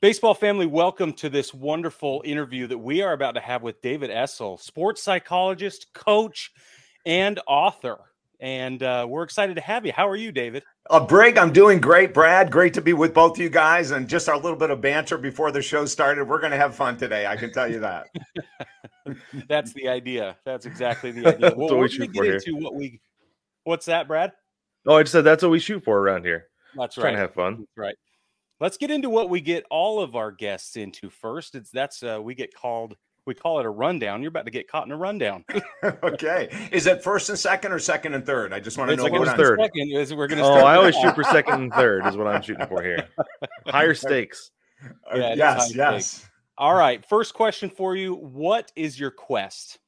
Baseball family, welcome to this wonderful interview that we are about to have with David Essel, sports psychologist, coach, and author. And uh, we're excited to have you. How are you, David? Uh, Brig, I'm doing great, Brad. Great to be with both you guys. And just our little bit of banter before the show started. We're going to have fun today. I can tell you that. That's the idea. That's exactly the idea. Well, we're going to get into what we. What's that, Brad? Oh, I just said that's what we shoot for around here. That's right. Trying to have fun. That's right. Let's get into what we get all of our guests into first. It's that's uh, we get called we call it a rundown. You're about to get caught in a rundown. okay. Is it first and second or second and third? I just want to know like what third. Second is we're gonna Oh, I always shoot for second and third is what I'm shooting for here. Higher stakes. Uh, yeah, yes, yes. Stakes. All right. First question for you. What is your quest?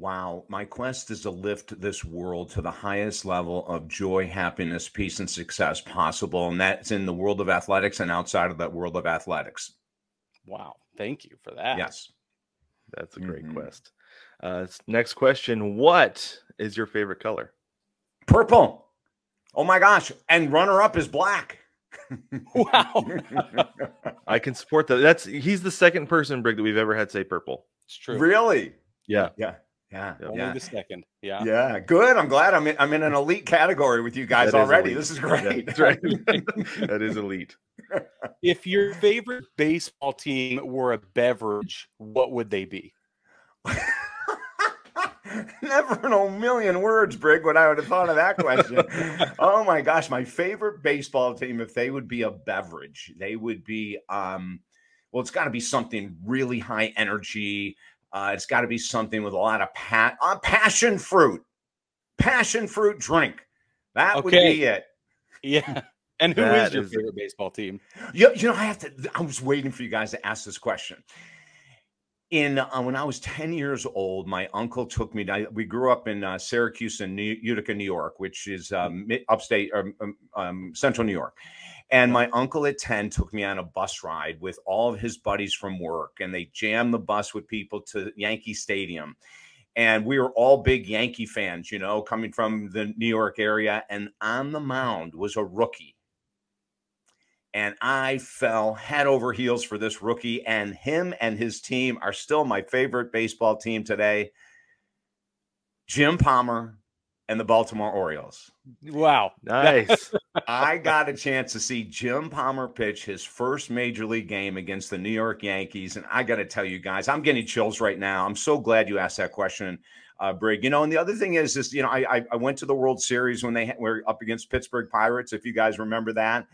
Wow, my quest is to lift this world to the highest level of joy, happiness, peace, and success possible. And that's in the world of athletics and outside of that world of athletics. Wow. Thank you for that. Yes. That's a great mm-hmm. quest. Uh, next question What is your favorite color? Purple. Oh my gosh. And runner up is black. wow. I can support that. That's he's the second person, Brig, that we've ever had say purple. It's true. Really? Yeah. Yeah. Yeah, only yeah. the second. Yeah, yeah. Good. I'm glad I'm in, I'm in an elite category with you guys already. This is great. That's right. that is elite. If your favorite baseball team were a beverage, what would they be? Never in a million words, Brig, what I would have thought of that question. oh my gosh, my favorite baseball team, if they would be a beverage, they would be um, well, it's got to be something really high energy uh, it's got to be something with a lot of pat uh, passion fruit, passion fruit drink. That okay. would be it. Yeah. And who is your is favorite baseball team? You, you know, I have to. I was waiting for you guys to ask this question. In uh, when I was ten years old, my uncle took me. To, we grew up in uh, Syracuse and New, Utica, New York, which is um, upstate or um, um, central New York. And my uncle at 10 took me on a bus ride with all of his buddies from work, and they jammed the bus with people to Yankee Stadium. And we were all big Yankee fans, you know, coming from the New York area. And on the mound was a rookie. And I fell head over heels for this rookie. And him and his team are still my favorite baseball team today. Jim Palmer and the Baltimore Orioles. Wow. Nice. I got a chance to see Jim Palmer pitch his first major league game against the New York Yankees. And I got to tell you guys, I'm getting chills right now. I'm so glad you asked that question, uh, Brig. You know, and the other thing is, is you know, I, I went to the World Series when they were up against Pittsburgh Pirates, if you guys remember that.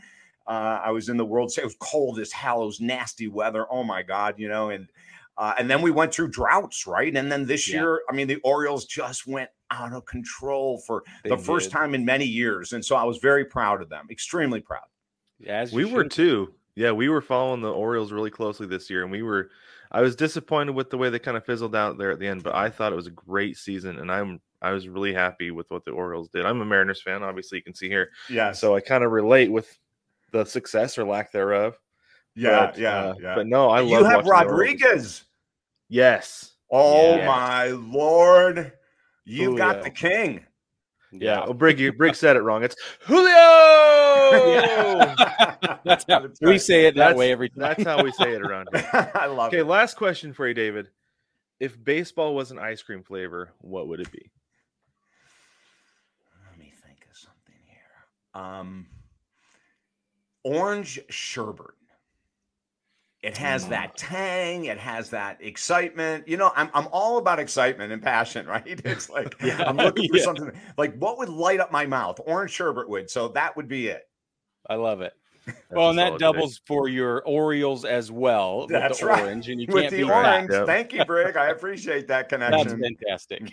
Uh, I was in the World Series. It was cold as hell. It was nasty weather. Oh my God, you know, and uh, and then we went through droughts, right? And then this yeah. year, I mean, the Orioles just went out of control for they the did. first time in many years. And so I was very proud of them, extremely proud. Yeah, we were too. Yeah, we were following the Orioles really closely this year, and we were. I was disappointed with the way they kind of fizzled out there at the end, but I thought it was a great season, and I'm I was really happy with what the Orioles did. I'm a Mariners fan, obviously you can see here. Yeah. So I kind of relate with the success or lack thereof. Yeah, but, yeah, uh, yeah. But no, I you love. You have Rodriguez. Yes. Oh yeah. my lord! You Julio. got the king. Yeah, well, Brig, Brig said it wrong. It's Julio. that's how that's we say it that that's, way every time. That's how we say it around here. I love okay, it. Okay, last question for you, David. If baseball was an ice cream flavor, what would it be? Let me think of something here. Um, orange sherbet. It has mm. that tang. It has that excitement. You know, I'm, I'm all about excitement and passion, right? It's like yeah. I'm looking for yeah. something like what would light up my mouth? Orange sherbet would. So that would be it. I love it. well, and that doubles for your Orioles as well. That's right. Orange, and you with can't the orange. Yep. Thank you, Brig. I appreciate that connection. That's fantastic.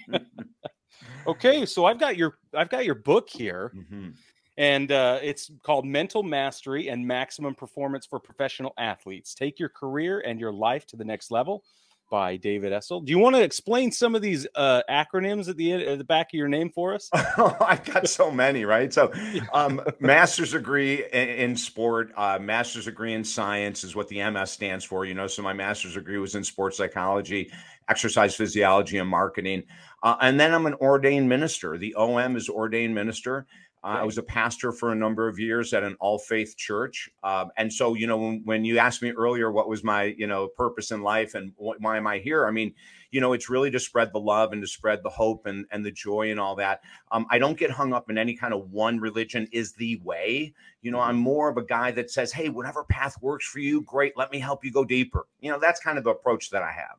okay, so I've got your I've got your book here. Mm-hmm and uh, it's called Mental Mastery and Maximum Performance for Professional Athletes. Take your career and your life to the next level by David Essel. Do you want to explain some of these uh, acronyms at the end, at the back of your name for us? oh, I've got so many, right? So, um, master's degree in, in sport, uh, master's degree in science is what the MS stands for. You know, so my master's degree was in sports psychology, exercise physiology and marketing. Uh, and then I'm an ordained minister. The OM is ordained minister. Uh, I was a pastor for a number of years at an all faith church. Um, and so, you know, when, when, you asked me earlier what was my, you know, purpose in life and why am I here? I mean, you know, it's really to spread the love and to spread the hope and, and the joy and all that. Um, I don't get hung up in any kind of one religion is the way. You know, I'm more of a guy that says, hey, whatever path works for you, great. Let me help you go deeper. You know, that's kind of the approach that I have.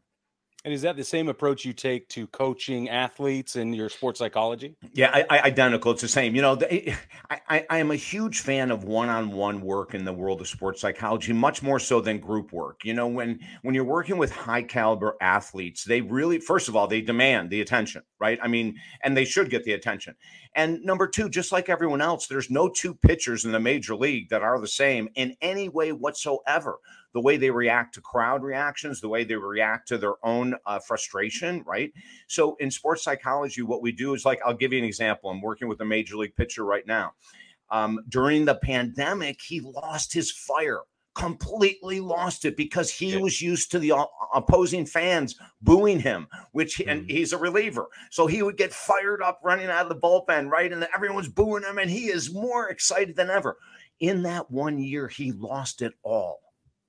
And is that the same approach you take to coaching athletes in your sports psychology? Yeah, I, I, identical. It's the same. You know, the, I, I am a huge fan of one-on-one work in the world of sports psychology, much more so than group work. You know, when when you're working with high caliber athletes, they really, first of all, they demand the attention, right? I mean, and they should get the attention. And number two, just like everyone else, there's no two pitchers in the major league that are the same in any way whatsoever the way they react to crowd reactions, the way they react to their own uh, frustration, right? So in sports psychology, what we do is like, I'll give you an example. I'm working with a major league pitcher right now. Um, during the pandemic, he lost his fire completely lost it because he yeah. was used to the opposing fans booing him which mm. and mm-hmm. he's a reliever so he would get fired up running out of the bullpen right and everyone's booing him and he is more excited than ever in that one year he lost it all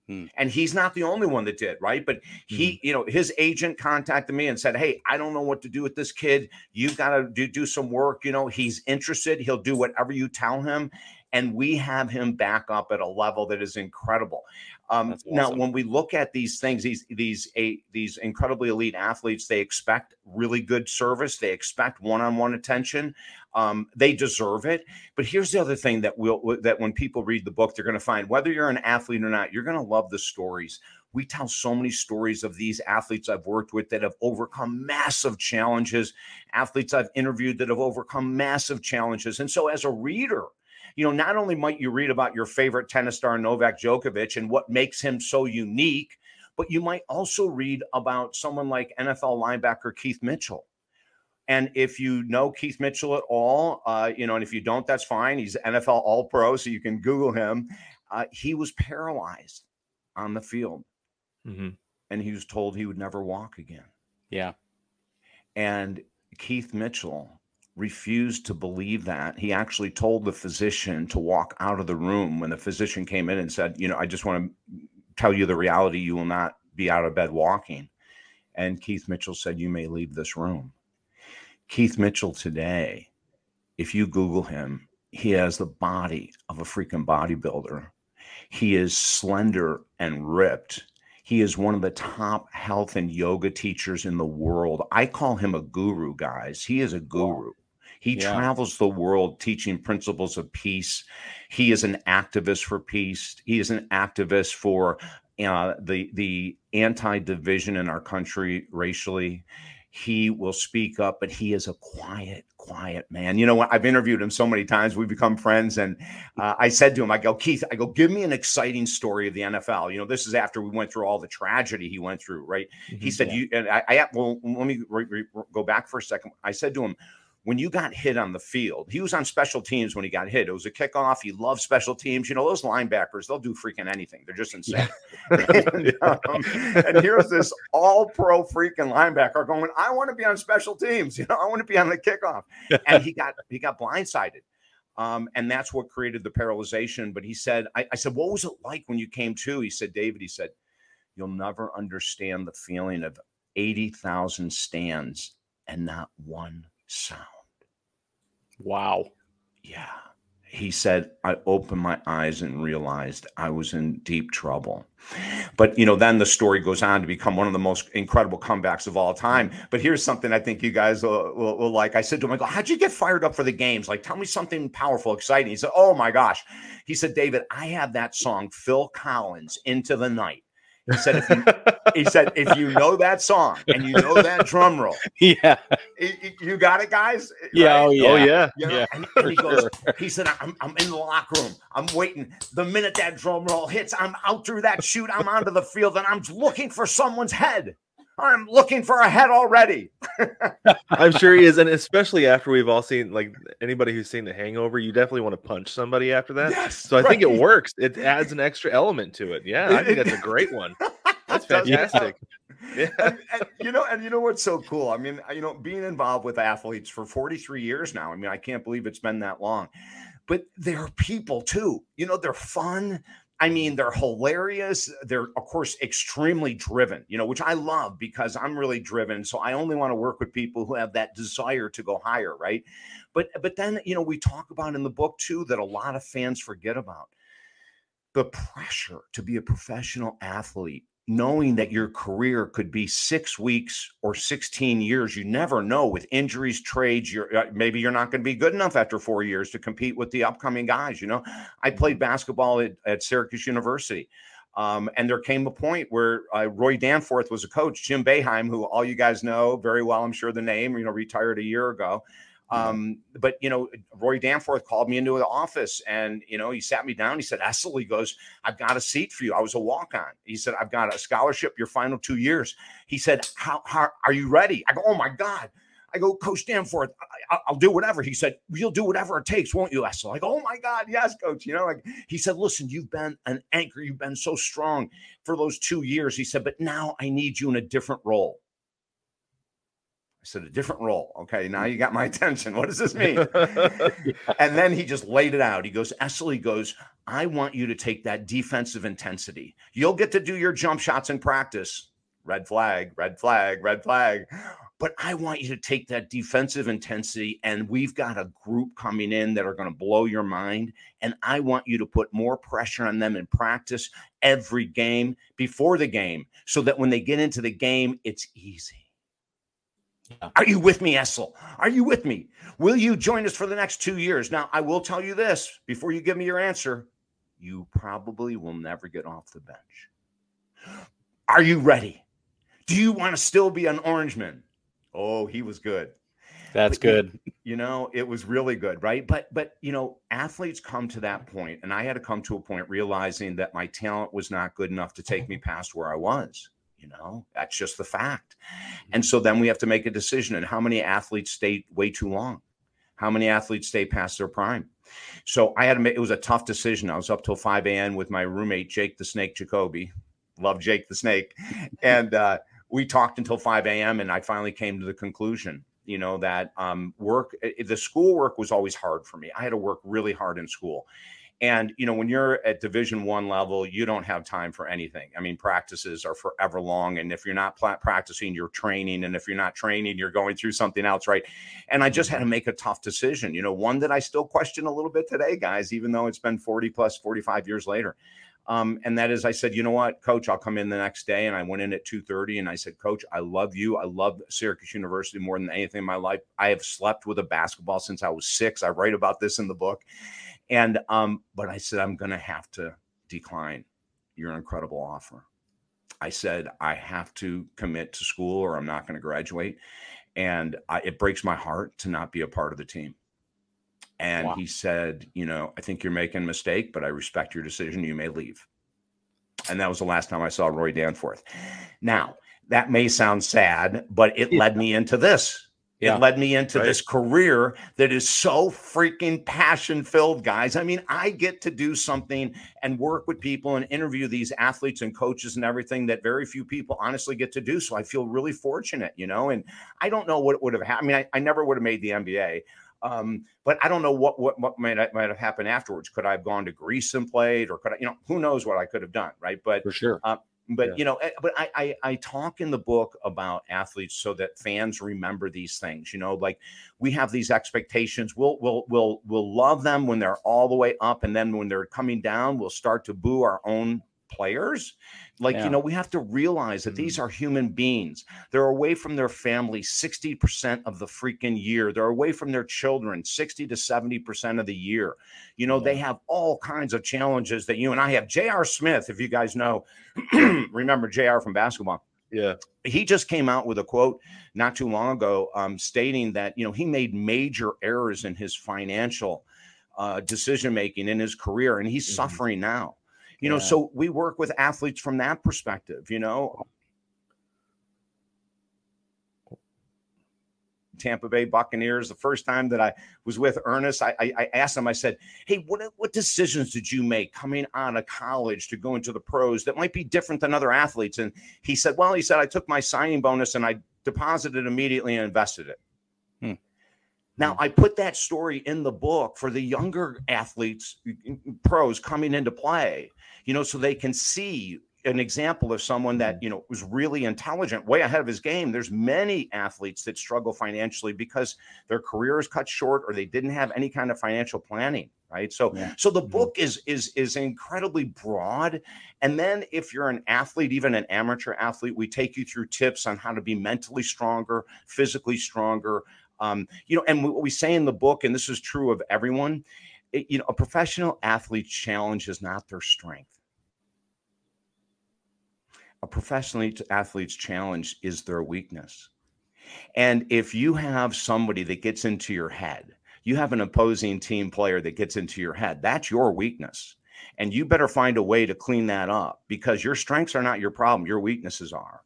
Hmm. And he's not the only one that did, right? But he, mm-hmm. you know, his agent contacted me and said, Hey, I don't know what to do with this kid. You've got to do, do some work. You know, he's interested. He'll do whatever you tell him. And we have him back up at a level that is incredible. Um, awesome. Now, when we look at these things, these these a, these incredibly elite athletes, they expect really good service. They expect one-on-one attention. Um, they deserve it. But here's the other thing that will that when people read the book, they're going to find whether you're an athlete or not, you're going to love the stories. We tell so many stories of these athletes I've worked with that have overcome massive challenges, athletes I've interviewed that have overcome massive challenges. And so, as a reader, you know, not only might you read about your favorite tennis star Novak Djokovic and what makes him so unique, but you might also read about someone like NFL linebacker Keith Mitchell and if you know Keith Mitchell at all, uh, you know, and if you don't, that's fine. He's NFL All Pro, so you can Google him. Uh, he was paralyzed on the field, mm-hmm. and he was told he would never walk again. Yeah. And Keith Mitchell refused to believe that. He actually told the physician to walk out of the room when the physician came in and said, You know, I just want to tell you the reality. You will not be out of bed walking. And Keith Mitchell said, You may leave this room. Keith Mitchell today, if you Google him, he has the body of a freaking bodybuilder. He is slender and ripped. He is one of the top health and yoga teachers in the world. I call him a guru, guys. He is a guru. He yeah. travels the world teaching principles of peace. He is an activist for peace. He is an activist for uh, the the anti division in our country racially he will speak up, but he is a quiet, quiet man. You know, what? I've interviewed him so many times. We've become friends. And uh, I said to him, I go, Keith, I go, give me an exciting story of the NFL. You know, this is after we went through all the tragedy he went through, right? Mm-hmm, he said, yeah. you, and I, I, well, let me re- re- go back for a second. I said to him, when you got hit on the field, he was on special teams when he got hit. It was a kickoff. He loved special teams. You know, those linebackers, they'll do freaking anything. They're just insane. Yeah. and, um, and, here's this all pro freaking linebacker going, I want to be on special teams. You know, I want to be on the kickoff. And he got he got blindsided. Um, and that's what created the paralyzation. But he said, I, I said, what was it like when you came to? He said, David, he said, you'll never understand the feeling of 80,000 stands and not one sound. Wow. Yeah. He said, I opened my eyes and realized I was in deep trouble. But, you know, then the story goes on to become one of the most incredible comebacks of all time. But here's something I think you guys will, will, will like. I said to him, I go, How'd you get fired up for the games? Like, tell me something powerful, exciting. He said, Oh my gosh. He said, David, I have that song, Phil Collins, Into the Night. He said, if you, he said, if you know that song and you know that drum roll, yeah, you got it, guys. Yeah, right? oh yeah, oh yeah. You know? yeah and, and he goes, he said, I'm, I'm in the locker room. I'm waiting. The minute that drum roll hits, I'm out through that chute. I'm onto the field, and I'm looking for someone's head. I'm looking for a head already. I'm sure he is, and especially after we've all seen like anybody who's seen The Hangover, you definitely want to punch somebody after that. Yes, so I right. think it works. It adds an extra element to it. Yeah, I think that's a great one. That's fantastic. Yeah. And, and, you know, and you know what's so cool? I mean, you know, being involved with athletes for 43 years now. I mean, I can't believe it's been that long. But they're people too. You know, they're fun. I mean, they're hilarious. They're, of course, extremely driven, you know, which I love because I'm really driven. So I only want to work with people who have that desire to go higher, right? But but then, you know, we talk about in the book too that a lot of fans forget about the pressure to be a professional athlete knowing that your career could be six weeks or 16 years you never know with injuries trades you're uh, maybe you're not going to be good enough after four years to compete with the upcoming guys you know i played mm-hmm. basketball at, at syracuse university um, and there came a point where uh, Roy Danforth was a coach, Jim Boeheim, who all you guys know very well, I'm sure the name, you know, retired a year ago. Um, but you know, Roy Danforth called me into the office and you know, he sat me down. He said, Essel, he goes, I've got a seat for you. I was a walk-on. He said, I've got a scholarship your final two years. He said, How, how are you ready? I go, Oh my God. I go, Coach Danforth, I, will do whatever. He said, You'll do whatever it takes, won't you, Essel? Go, Oh my God, yes, coach. You know, like he said, Listen, you've been an anchor. You've been so strong for those two years. He said, But now I need you in a different role. I said, a different role. Okay, now you got my mm-hmm. attention. What does this mean? and then he just laid it out. He goes, Essel, he goes, I want you to take that defensive intensity. You'll get to do your jump shots in practice. Red flag, red flag, red flag. But I want you to take that defensive intensity, and we've got a group coming in that are going to blow your mind. And I want you to put more pressure on them in practice every game before the game so that when they get into the game, it's easy. Are you with me, Essel? Are you with me? Will you join us for the next two years? Now, I will tell you this before you give me your answer you probably will never get off the bench. Are you ready? Do you want to still be an Orangeman? Oh, he was good. That's but, good. You know, it was really good, right? But but you know, athletes come to that point, and I had to come to a point realizing that my talent was not good enough to take mm-hmm. me past where I was. You know, that's just the fact. And so then we have to make a decision. And how many athletes stay way too long? How many athletes stay past their prime? So I had to make it was a tough decision. I was up till 5 a.m. with my roommate, Jake the Snake Jacoby. Love Jake the Snake. And uh, we talked until 5 a.m. And I finally came to the conclusion, you know, that um, work, the school work was always hard for me. I had to work really hard in school and you know, when you're at Division One level, you don't have time for anything. I mean, practices are forever long, and if you're not practicing, you're training, and if you're not training, you're going through something else, right? And I just had to mm-hmm. make a tough decision. You know, one that I still question a little bit today, guys, even though it's been 40 plus 45 years later. Um, and that is, I said, you know what, coach, I'll come in the next day. And I went in at 2:30 and I said, Coach, I love you. I love Syracuse University more than anything in my life. I have slept with a basketball since I was six. I write about this in the book. And um, but I said, I'm gonna have to decline your incredible offer. I said, I have to commit to school or I'm not going to graduate. And I, it breaks my heart to not be a part of the team. And wow. he said, You know, I think you're making a mistake, but I respect your decision. You may leave. And that was the last time I saw Roy Danforth. Now, that may sound sad, but it led me into this. It yeah. led me into right. this career that is so freaking passion filled, guys. I mean, I get to do something and work with people and interview these athletes and coaches and everything that very few people honestly get to do. So I feel really fortunate, you know. And I don't know what would have happened. I mean, I, I never would have made the NBA. Um, but I don't know what what, what might, might have happened afterwards. Could I have gone to Greece and played, or could I, you know, who knows what I could have done, right? But for sure, uh, but yeah. you know eh, but I, I, I talk in the book about athletes so that fans remember these things you know like we have these expectations we'll we'll we'll we'll love them when they're all the way up and then when they're coming down we'll start to boo our own players. Like, yeah. you know, we have to realize that mm-hmm. these are human beings. They're away from their family 60% of the freaking year. They're away from their children 60 to 70% of the year. You know, yeah. they have all kinds of challenges that you and I have. J.R. Smith, if you guys know, remember J.R. from basketball. Yeah. He just came out with a quote not too long ago um, stating that, you know, he made major errors in his financial uh, decision making in his career and he's mm-hmm. suffering now you know so we work with athletes from that perspective you know Tampa Bay Buccaneers. The first time that I was with Ernest, I, I, I asked him, I said, Hey, what, what decisions did you make coming out of college to go into the pros that might be different than other athletes? And he said, Well, he said, I took my signing bonus and I deposited immediately and invested it. Hmm. Now, hmm. I put that story in the book for the younger athletes, pros coming into play, you know, so they can see an example of someone that mm-hmm. you know was really intelligent way ahead of his game there's many athletes that struggle financially because their career is cut short or they didn't have any kind of financial planning right so yeah. so the mm-hmm. book is is is incredibly broad and then if you're an athlete even an amateur athlete we take you through tips on how to be mentally stronger physically stronger um, you know and what we say in the book and this is true of everyone it, you know a professional athlete's challenge is not their strength a professional athlete's challenge is their weakness. And if you have somebody that gets into your head, you have an opposing team player that gets into your head, that's your weakness. And you better find a way to clean that up because your strengths are not your problem, your weaknesses are.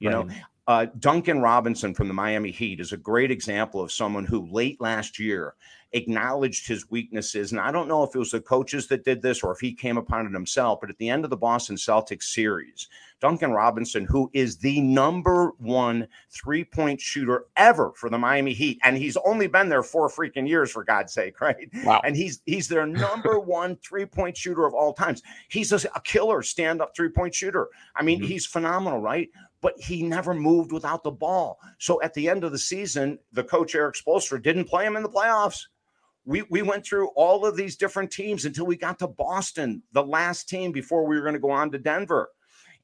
You right. know, uh, Duncan Robinson from the Miami Heat is a great example of someone who late last year acknowledged his weaknesses. And I don't know if it was the coaches that did this or if he came upon it himself, but at the end of the Boston Celtics series, Duncan Robinson, who is the number one three point shooter ever for the Miami Heat, and he's only been there four freaking years, for God's sake, right? Wow. And he's he's their number one three point shooter of all times. He's a, a killer stand up three point shooter. I mean, mm-hmm. he's phenomenal, right? But he never moved without the ball. So at the end of the season, the coach Erik Spoelstra didn't play him in the playoffs we we went through all of these different teams until we got to Boston, the last team before we were going to go on to Denver.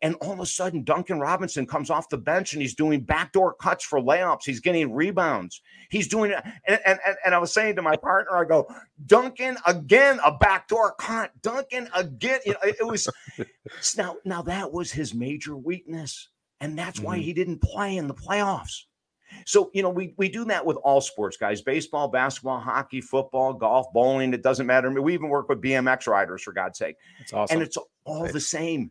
And all of a sudden, Duncan Robinson comes off the bench and he's doing backdoor cuts for layups. He's getting rebounds. He's doing it. And, and, and I was saying to my partner, I go, Duncan again, a backdoor cut. Duncan again. You know, it, it was now, now that was his major weakness. And that's mm-hmm. why he didn't play in the playoffs. So, you know, we, we do that with all sports, guys baseball, basketball, hockey, football, golf, bowling. It doesn't matter. We even work with BMX riders, for God's sake. It's awesome. And it's all right. the same.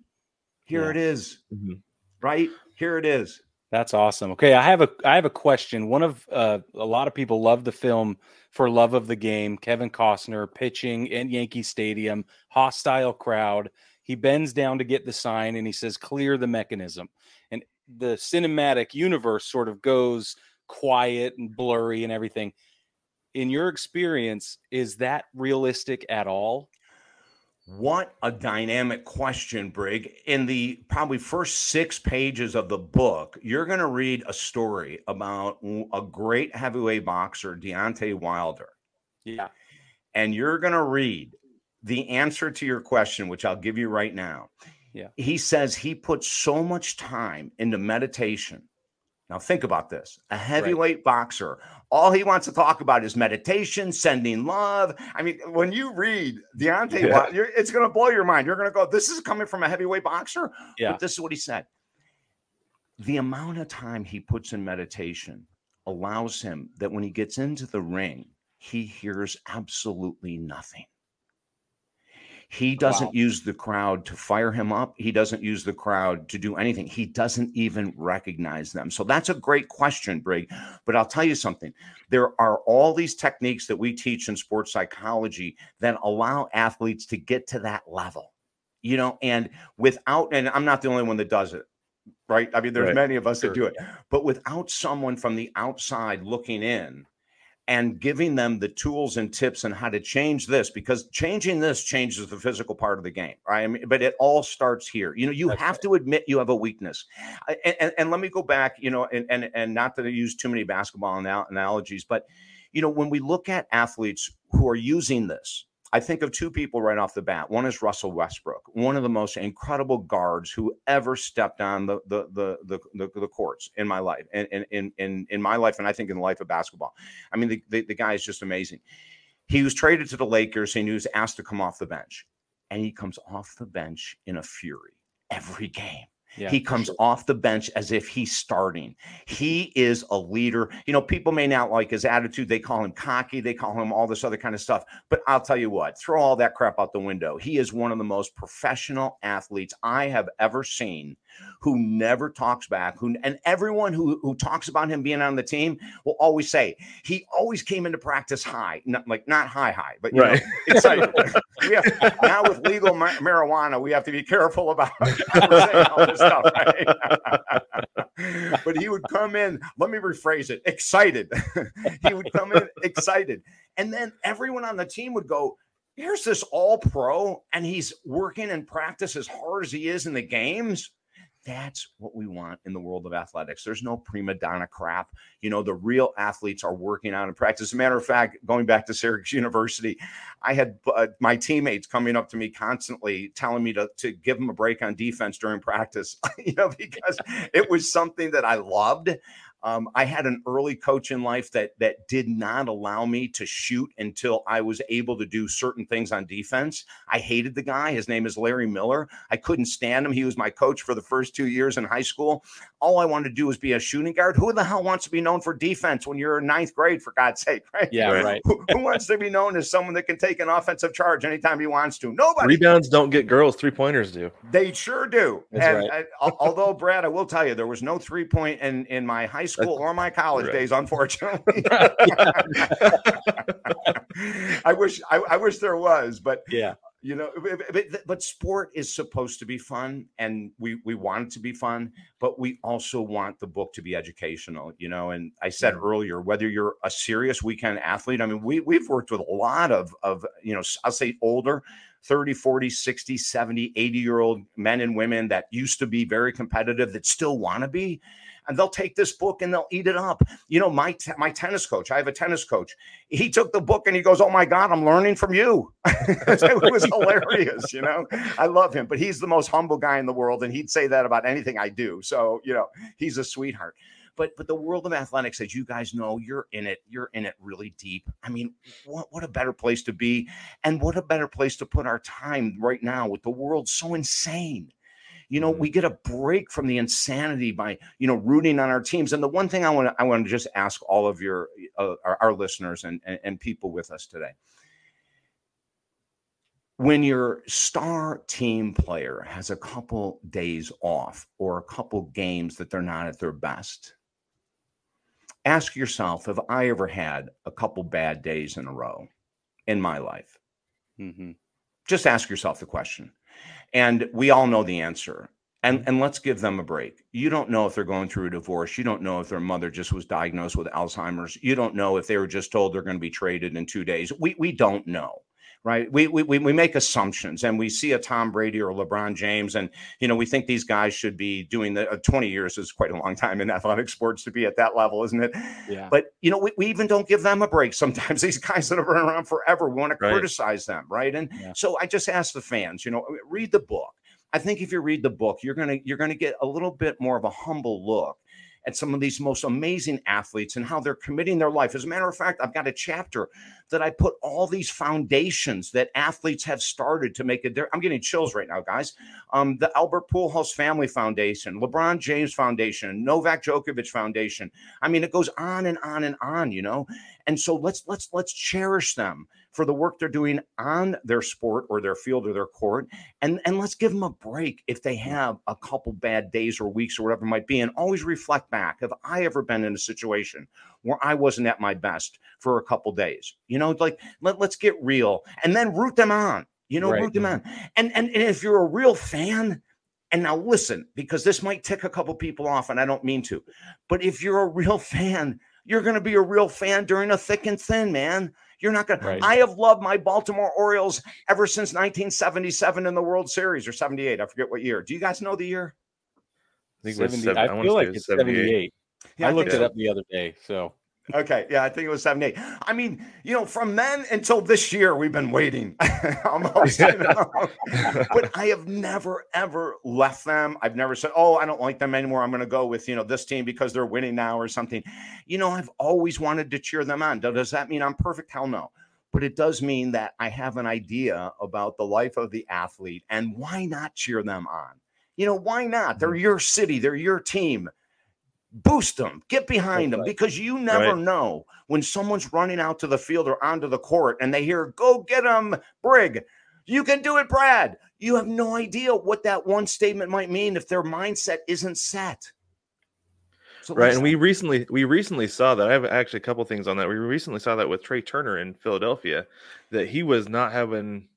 Here yeah. it is. Mm-hmm. Right? Here it is. That's awesome. Okay, I have a I have a question. One of uh, a lot of people love the film for love of the game. Kevin Costner pitching in Yankee Stadium, hostile crowd. He bends down to get the sign and he says, "Clear the mechanism." The cinematic universe sort of goes quiet and blurry and everything. In your experience, is that realistic at all? What a dynamic question, Brig. In the probably first six pages of the book, you're going to read a story about a great heavyweight boxer, Deontay Wilder. Yeah. And you're going to read the answer to your question, which I'll give you right now. Yeah. He says he puts so much time into meditation. Now, think about this a heavyweight right. boxer, all he wants to talk about is meditation, sending love. I mean, when you read Deontay, yeah. it's going to blow your mind. You're going to go, This is coming from a heavyweight boxer. Yeah. But this is what he said. The amount of time he puts in meditation allows him that when he gets into the ring, he hears absolutely nothing. He doesn't wow. use the crowd to fire him up. He doesn't use the crowd to do anything. He doesn't even recognize them. So that's a great question, Brig. But I'll tell you something. There are all these techniques that we teach in sports psychology that allow athletes to get to that level. You know, and without, and I'm not the only one that does it right? I mean, there's right. many of us sure. that do it, but without someone from the outside looking in and giving them the tools and tips on how to change this because changing this changes the physical part of the game right? I mean, but it all starts here. You know you That's have right. to admit you have a weakness. And, and, and, let me go back you know and, and and not to use too many basketball analogies but you know when we look at athletes who are using this I think of two people right off the bat. One is Russell Westbrook, one of the most incredible guards who ever stepped on the the the the, the, the courts in my life, and in, in in my life, and I think in the life of basketball. I mean, the, the, the guy is just amazing. He was traded to the Lakers, and he was asked to come off the bench, and he comes off the bench in a fury every game. Yeah, he comes sure. off the bench as if he's starting. He is a leader. You know, people may not like his attitude. They call him cocky. They call him all this other kind of stuff. But I'll tell you what, throw all that crap out the window. He is one of the most professional athletes I have ever seen who never talks back. Who and everyone who who talks about him being on the team will always say he always came into practice high, not like not high high, but you Right. know, excited. now with legal ma- marijuana, we have to be careful about how we're saying all this stuff. Right? but he would come in. Let me rephrase it. Excited. he would come in excited, and then everyone on the team would go. Here's this all pro, and he's working and practice as hard as he is in the games. That's what we want in the world of athletics. There's no prima donna crap. You know, the real athletes are working out in practice. As a matter of fact, going back to Syracuse University, I had uh, my teammates coming up to me constantly telling me to, to give them a break on defense during practice, you know, because it was something that I loved. Um, I had an early coach in life that that did not allow me to shoot until I was able to do certain things on defense. I hated the guy. His name is Larry Miller. I couldn't stand him. He was my coach for the first two years in high school. All I wanted to do was be a shooting guard. Who the hell wants to be known for defense when you're in ninth grade, for God's sake, right? Yeah, Right. Who, who wants to be known as someone that can take an offensive charge anytime he wants to? Nobody. Rebounds don't get girls, three pointers do. They sure do. That's and, right. al- although Brad, I will tell you, there was no three point in in my high school or my college right. days, unfortunately. I wish I, I wish there was, but Yeah. you know, but, but, sport is supposed to be fun, and we we want it to be fun, but we also want the book to be educational. You know, and I said mm. earlier, whether you're a serious weekend athlete, I mean, we we've worked with a lot of of you know, I'll say older. 30, 40, 60, 70, 80 year old men and women that used to be very competitive that still want to be. And they'll take this book and they'll eat it up. You know, my te- my tennis coach, I have a tennis coach. He took the book and he goes, Oh my God, I'm learning from you. it was hilarious, you know. I love him, but he's the most humble guy in the world, and he'd say that about anything I do. So, you know, he's a sweetheart. But but the world of athletics, as you guys know, you're in it, you're in it really deep. I mean, what, what a better place to be, and what a better place to put our time right now with the world so insane. You know, Mhm. we get a break from the insanity by, you know, rooting on our teams. And the one thing I want to, I want to just ask all of your, uh, our, our listeners and, and, and people with us today. When your star team player has a couple days off or a couple games that they're not at their best, ask yourself, have I ever had a couple bad days in a row in my life? hmm just ask yourself the question and we all know the answer. And mm-hmm. and let's give them a break. You don't know if they're going through a divorce. You don't know if their mother just was diagnosed with alzheimer's. You don't know if they were just told they're going to be traded in two days. We we don't know right we we, we we make assumptions and we see a tom brady or lebron james and you know we think these guys should be doing the uh, 20 years is quite a long time in athletic sports to be at that level isn't it Yeah. but you know, we, we even don't give them a break. Sometimes these guys that have been around forever, we want to Right. criticize them, right? And Yeah. so I just ask the fans, you know, read the book. I think if you read the book, you're gonna you're gonna get a little bit more of a humble look at some of these most amazing athletes and how they're committing their life. As a matter of fact, I've got a chapter that I put all these foundations that athletes have started to make a difference. I'm getting chills right now, guys. Um, the Albert Pujols Family Foundation, LeBron James Foundation, Novak Djokovic Foundation. I mean, it goes on and on and on, you know. And so let's let's let's cherish them for the work they're doing on their sport or their field or their court, and and let's give them a break if they mm. have a couple bad days or weeks or whatever it might be, and always reflect back. Have I ever been in a situation where I wasn't at my best for a couple days? You know, like let, let's get real, and then root them on. You know, Right. root them on, and and and if you're a real fan. And now listen, because this might tick a couple people off, and I don't mean to, but if you're a real fan, you're going to be a real fan during a thick and thin, man. You're not going to. I have loved my Baltimore Orioles ever since 1977 in the World Series or 78. I forget what year. Do you guys know the year? I think it was 70 seven, I feel say like it's 78. Yeah, I think looked so. it up the other day. So Okay, yeah, I think it was 78. I mean, you know, from then until this year, we've been waiting almost. but I have never ever left them. I've never said, "Oh, I don't like them anymore. I'm going to go with you know this team because they're winning now or something." You know, I've always wanted to cheer them on. Does that mean I'm perfect? Hell no. But it does mean that I have an idea about the life of the athlete and why not cheer them on? You know, why not? They're mm. your city, they're your team. Boost them, get behind them because you never Right. know when someone's running out to the field or onto the court and they hear, go get them, Brig. You can do it, Brad. You have no idea what that one statement might mean if their mindset isn't set. So right, and we recently we recently saw that. I have actually a couple things on that. We recently saw that with Trea Turner in Philadelphia, that he was not having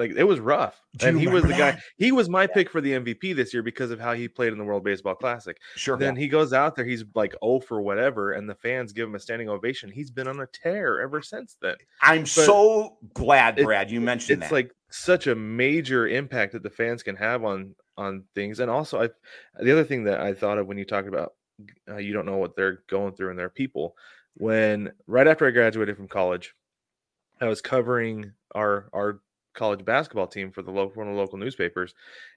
like it was rough. Do and he was the that? guy. He was my yeah. pick for the MVP this year because of how he played in the World Baseball Classic. Sure. Then yeah. he goes out there, he's like oh for whatever, and the fans give him a standing ovation. He's been on a tear ever since then. I'm but so glad, Brad, you mentioned it's that. like such a major impact that the fans can have on on things. And also, I the other thing that I thought of when you talked about uh, you don't know what they're going through and their people. When right after I graduated from college, I was covering our our college basketball team for the local one of the local newspapers,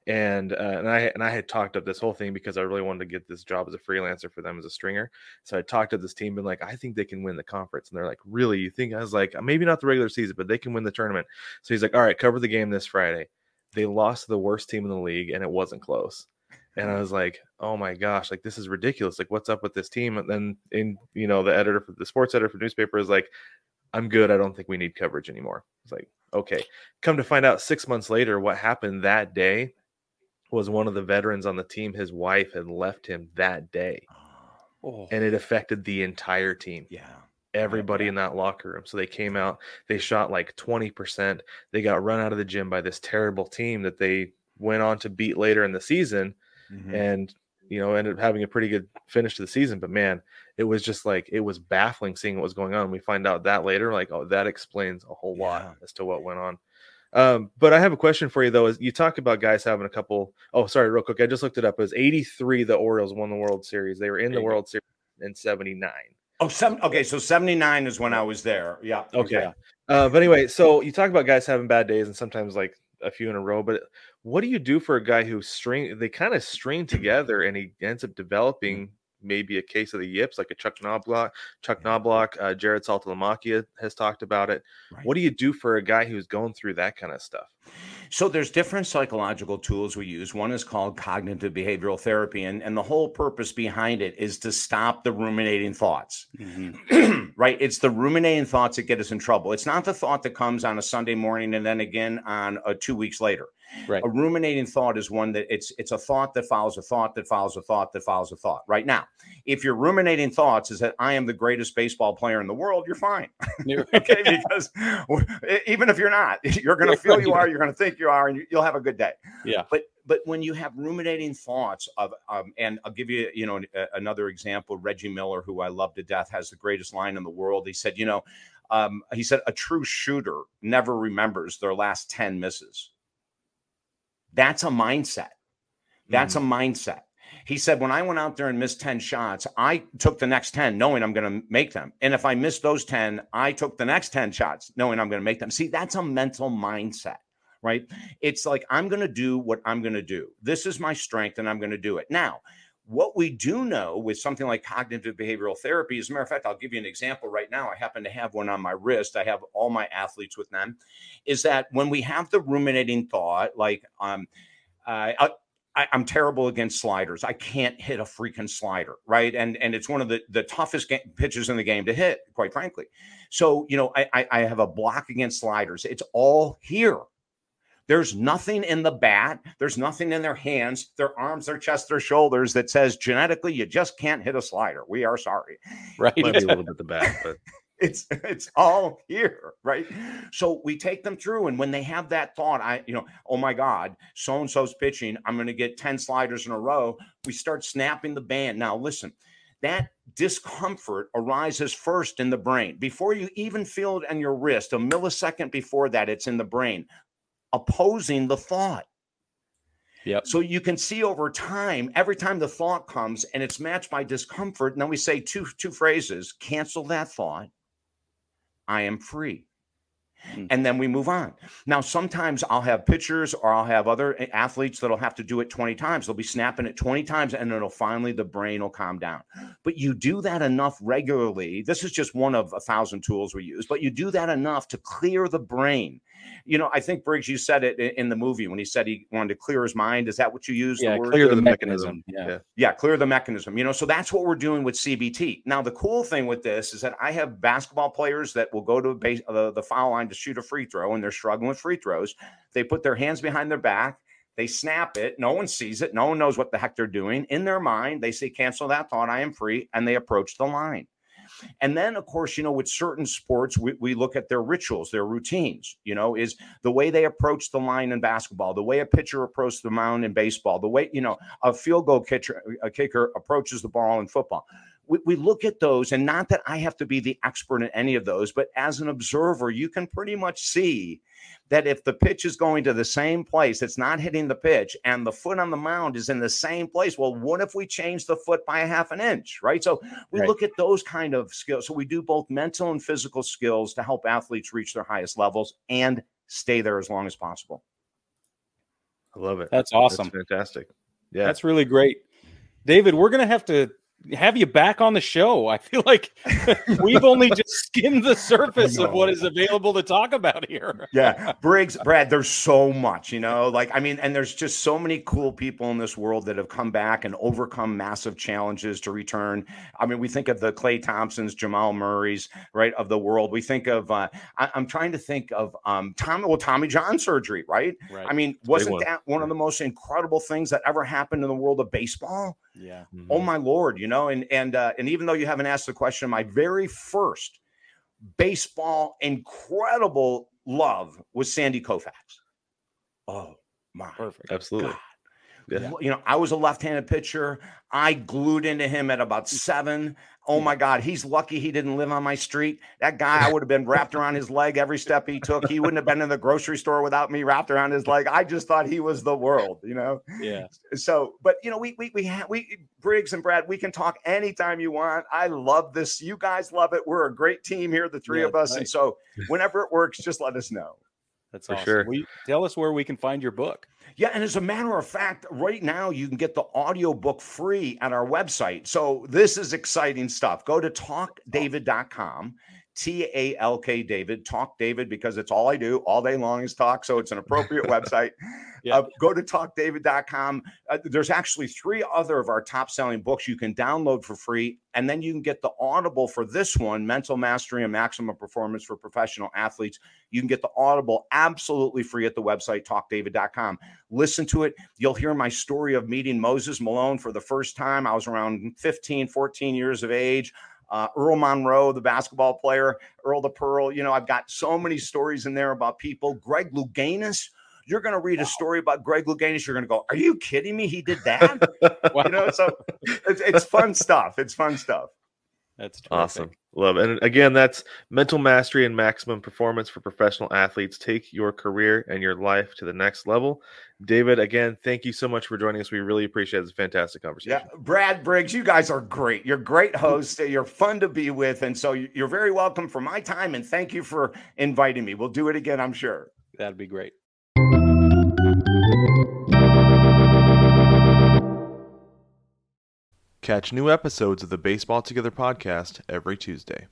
and uh, and I and I had talked up this whole thing because I really wanted to get this job as a freelancer for them as a stringer. So I talked up this team, been like, I think they can win the conference, and they're like, really? You think? I was like, maybe not the regular season, but they can win the tournament. So he's like, all right, cover the game this Friday. They lost the worst team in the league, and it wasn't close and I was like, "Oh my gosh, like this is ridiculous! Like, what's up with this team?" And then, in you know, the editor for the sports editor for the newspaper is like, "I'm good. I don't think we need coverage anymore." It's like, okay. Come to find out, six months later, what happened that day was one of the veterans on the team. His wife had left him that day, oh. and it affected the entire team. Yeah, everybody in that locker room. So they came out, they shot like 20%. They got run out of the gym by this terrible team that they went on to beat later in the season mm-hmm. and you know ended up having a pretty good finish to the season. But man, it was just like it was baffling seeing what was going on. We find out that later, like oh, that explains a whole lot yeah. as to what went on. Um, but I have a question for you though. Is you talk about guys having a couple? Oh, sorry, real quick. I just looked it up. It was 83. The Orioles won the World Series. They were in the World Series in 79. Oh, seven, okay. So 79 is when I was there. Yeah. Okay. okay. Uh, but anyway, so you talk about guys having bad days and sometimes like a few in a row. But what do you do for a guy who string they kind of string together and he ends up mm. developing maybe a case of the yips, like a Chuck Knoblauch, Chuck Knoblauch, uh, Jarrod Saltalamacchia has talked about it. Right. What do you do for a guy who's going through that kind of stuff? So there's different psychological tools we use. One is called cognitive behavioral therapy, and, and the whole purpose behind it is to stop the ruminating thoughts. Mm-hmm. right? It's the ruminating thoughts that get us in trouble. It's not the thought that comes on a Sunday morning and then again on a two weeks later. Right. A ruminating thought is one that it's it's a thought that follows a thought that follows a thought that follows a thought. Right now, if your ruminating thoughts is that I am the greatest baseball player in the world, you're fine. okay, because even if you're not, you're going to feel you are. You're going to think you are, and you'll have a good day. Yeah. But but when you have ruminating thoughts of um, and I'll give you you know another example. Reggie Miller, who I love to death, has the greatest line in the world. He said, you know. Um, he said a true shooter never remembers their last 10 misses that's a mindset. That's mm-hmm. a mindset. He said, when I went out there and missed 10 shots, I took the next 10 knowing I'm going to make them. And if I missed those 10, I took the next 10 shots knowing I'm going to make them. See, that's a mental mindset, right? It's like, I'm going to do what I'm going to do. This is my strength and I'm going to do it. Now, what we do know with something like cognitive behavioral therapy, as a matter of fact, I'll give you an example right now. I happen to have one on my wrist. I have all my athletes with them. Is that when we have the ruminating thought, like, um, uh, I, am terrible against sliders. I can't hit a freaking slider, right? And and it's one of the the toughest ga- pitches in the game to hit, quite frankly. So you know, I, I I have a block against sliders. It's all here. There's nothing in the bat. There's nothing in their hands, their arms, their chest, their shoulders that says genetically you just can't hit a slider. We are sorry. Right. Might be a little bit the bat, but it's it's all here, right? So we take them through, and when they have that thought, I you know, oh my God, so and so's pitching, I'm going to get ten sliders in a row. We start snapping the band. Now listen, that discomfort arises first in the brain before you even feel it on your wrist. A millisecond before that, it's in the brain opposing the thought. Yep. So you can see over time, every time the thought comes and it's matched by discomfort, and then we say two two phrases: cancel that thought. I am free. Mm. And then we move on. Now, sometimes I'll have pitchers or I'll have other athletes that'll have to do it 20 times. They'll be snapping it 20 times and then it'll finally, the brain will calm down. But you do that enough regularly. This is just one of a thousand tools we use, but you do that enough to clear the brain. You know, I think Briggs, you said it in the movie when he said he wanted to clear his mind. Is that what you used? Yeah, the clear the, the mechanism. mechanism. Yeah. yeah, clear the mechanism. You know, so that's what we're doing with CBT. Now, the cool thing with this is that I have basketball players that will go to base, uh, the foul line to shoot a free throw and they're struggling with free throws, they put their hands behind their back, they snap it, no one sees it, no one knows what the heck they're doing. In their mind, they say, cancel that thought, I am free, and they approach the line. And then, of course, you know, with certain sports, we, we look at their rituals, their routines, you know, is the way they approach the line in basketball, the way a pitcher approaches the mound in baseball, the way, you know, a field goal kicker, a kicker approaches the ball in football we, we look at those, and not that I have to be the expert in any of those, but as an observer, you can pretty much see that if the pitch is going to the same place, it's not hitting the pitch, and the foot on the mound is in the same place. Well, what if we change the foot by a half an inch, right? So we right. look at those kind of skills. So we do both mental and physical skills to help athletes reach their highest levels and stay there as long as possible. I love it. That's awesome. That's fantastic. Yeah. That's really great. David, we're going to have to have you back on the show. I feel like we've only just skimmed the surface of what is available to talk about here. yeah, Briggs, Brad, there's so much, you know, like I mean, and there's just so many cool people in this world that have come back and overcome massive challenges to return. I mean, we think of the Klay Thompsons, Jamal Murray's, right, of the world. We think of uh, I, am trying to think of um Tommy, well, Tommy John surgery, right? right. I mean, wasn't that one of the most incredible things that ever happened in the world of baseball? Yeah. Mm-hmm. Oh my lord, you know, and and uh, and even though you haven't asked the question, my very first baseball incredible love was Sandy Koufax. Oh my, perfect, absolutely. God. Yeah. You know, I was a left-handed pitcher. I glued into him at about mm. seven. Oh mm. my God, he's lucky he didn't live on my street. That guy, I would have been wrapped around his leg every step he took. He wouldn't have been in the grocery store without me wrapped around his leg. I just thought he was the world, you know. Yeah. So, but you know, we we we have we Briggs and Brad, we can talk anytime you want. I love this. You guys love it. We're a great team here, the three yeah, of us, nice. and so whenever it works, just let us know. That's for awesome. sure. We, tell us where we can find your book. Yeah, and as a matter of fact, right now you can get the audio book free at our website. So this is exciting stuff. Go to talkdavid.com. T A L K David, talk David, because it's all I do all day long is talk. So it's an appropriate website. Yeah. Uh, go to talkdavid.com. Uh, there's actually three other of our top selling books you can download for free. And then you can get the Audible for this one Mental Mastery and Maximum Performance for Professional Athletes. You can get the Audible absolutely free at the website, talkdavid.com. Listen to it. You'll hear my story of meeting Moses Malone for the first time. I was around 15, 14 years of age. Uh, Earl Monroe, the basketball player, Earl the Pearl. You know, I've got so many stories in there about people. Greg Louganis, you're going to read wow. a story about Greg Louganis. You're going to go, "Are you kidding me? He did that?" wow. You know, so it's, it's fun stuff. It's fun stuff. That's terrific. awesome. Love it. And again, that's mental mastery and maximum performance for professional athletes. Take your career and your life to the next level. David, again, thank you so much for joining us. We really appreciate it. It's a fantastic conversation. Yeah, Brad Briggs, you guys are great. You're great hosts. You're fun to be with. And so you're very welcome for my time. And thank you for inviting me. We'll do it again, I'm sure. That'd be great. Catch new episodes of the Baseball Together podcast every Tuesday.